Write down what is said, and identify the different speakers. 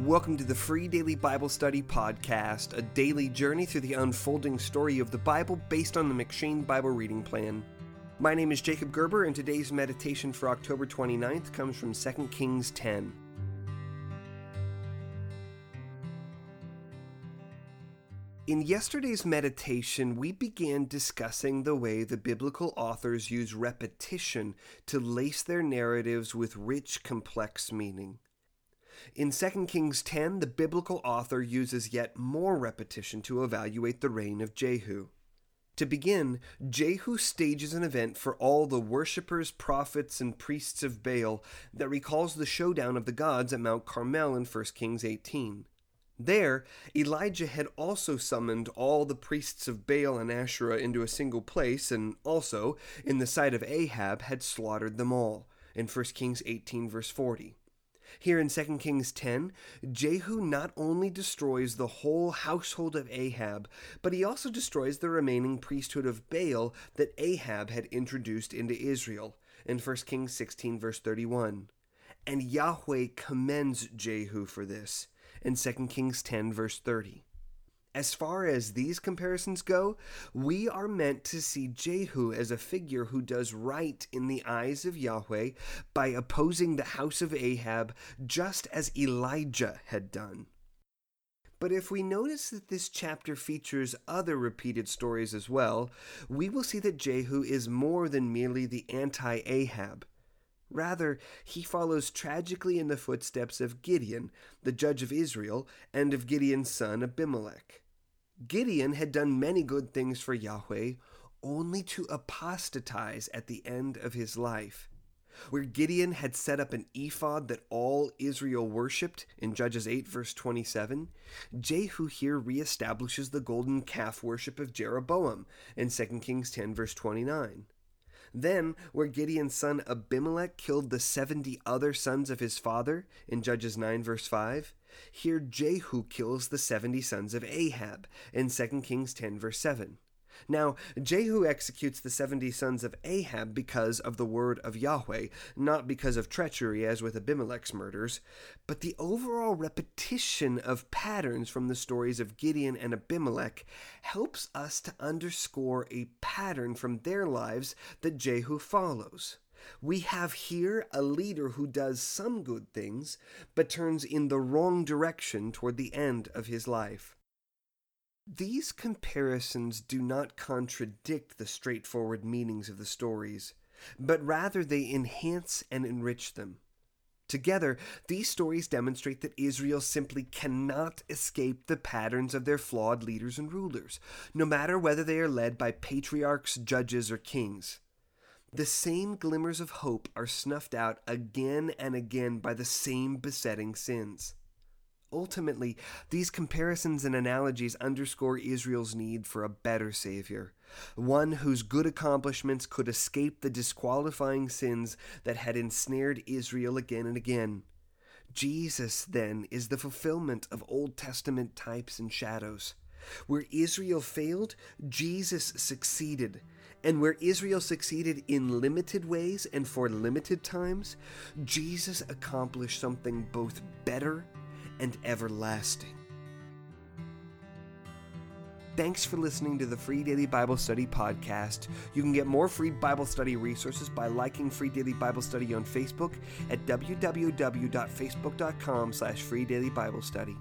Speaker 1: Welcome to the Free Daily Bible Study Podcast, a daily journey through the unfolding story of the Bible based on the M'Cheyne Bible Reading Plan. My name is Jacob Gerber, and today's meditation for October 29th comes from 2 Kings 10. In yesterday's meditation, we began discussing the way the biblical authors use repetition to lace their narratives with rich, complex meaning. In 2 Kings 10, the biblical author uses yet more repetition to evaluate the reign of Jehu. To begin, Jehu stages an event for all the worshippers, prophets, and priests of Baal that recalls the showdown of the gods at Mount Carmel in 1 Kings 18. There, Elijah had also summoned all the priests of Baal and Asherah into a single place, and also, in the sight of Ahab, had slaughtered them all, in 1 Kings 18, verse 40. Here in 2 Kings 10, Jehu not only destroys the whole household of Ahab, but he also destroys the remaining priesthood of Baal that Ahab had introduced into Israel in 1 Kings 16, verse 31. And Yahweh commends Jehu for this in 2 Kings 10, verse 30. As far as these comparisons go, we are meant to see Jehu as a figure who does right in the eyes of Yahweh by opposing the house of Ahab just as Elijah had done. But if we notice that this chapter features other repeated stories as well, we will see that Jehu is more than merely the anti Ahab. Rather, he follows tragically in the footsteps of Gideon, the judge of Israel, and of Gideon's son Abimelech. Gideon had done many good things for Yahweh, only to apostatize at the end of his life. Where Gideon had set up an ephod that all Israel worshipped in Judges 8, verse 27, Jehu here reestablishes the golden calf worship of Jeroboam in 2 Kings 10, verse 29. Then, where Gideon's son Abimelech killed the seventy other sons of his father, in Judges 9, verse 5, here Jehu kills the seventy sons of Ahab, in 2 Kings 10, verse 7. Now, Jehu executes the seventy sons of Ahab because of the word of Yahweh, not because of treachery as with Abimelech's murders, but the overall repetition of patterns from the stories of Gideon and Abimelech helps us to underscore a pattern from their lives that Jehu follows. We have here a leader who does some good things, but turns in the wrong direction toward the end of his life. These comparisons do not contradict the straightforward meanings of the stories, but rather they enhance and enrich them. Together, these stories demonstrate that Israel simply cannot escape the patterns of their flawed leaders and rulers, no matter whether they are led by patriarchs, judges, or kings. The same glimmers of hope are snuffed out again and again by the same besetting sins. Ultimately, these comparisons and analogies underscore Israel's need for a better Savior, one whose good accomplishments could escape the disqualifying sins that had ensnared Israel again and again. Jesus, then, is the fulfillment of Old Testament types and shadows. Where Israel failed, Jesus succeeded. And where Israel succeeded in limited ways and for limited times, Jesus accomplished something both better and everlasting. Thanks for listening to the Free Daily Bible Study podcast. You can get more free Bible study resources by liking Free Daily Bible Study on Facebook at www.facebook.com slash freedailyBiblestudy.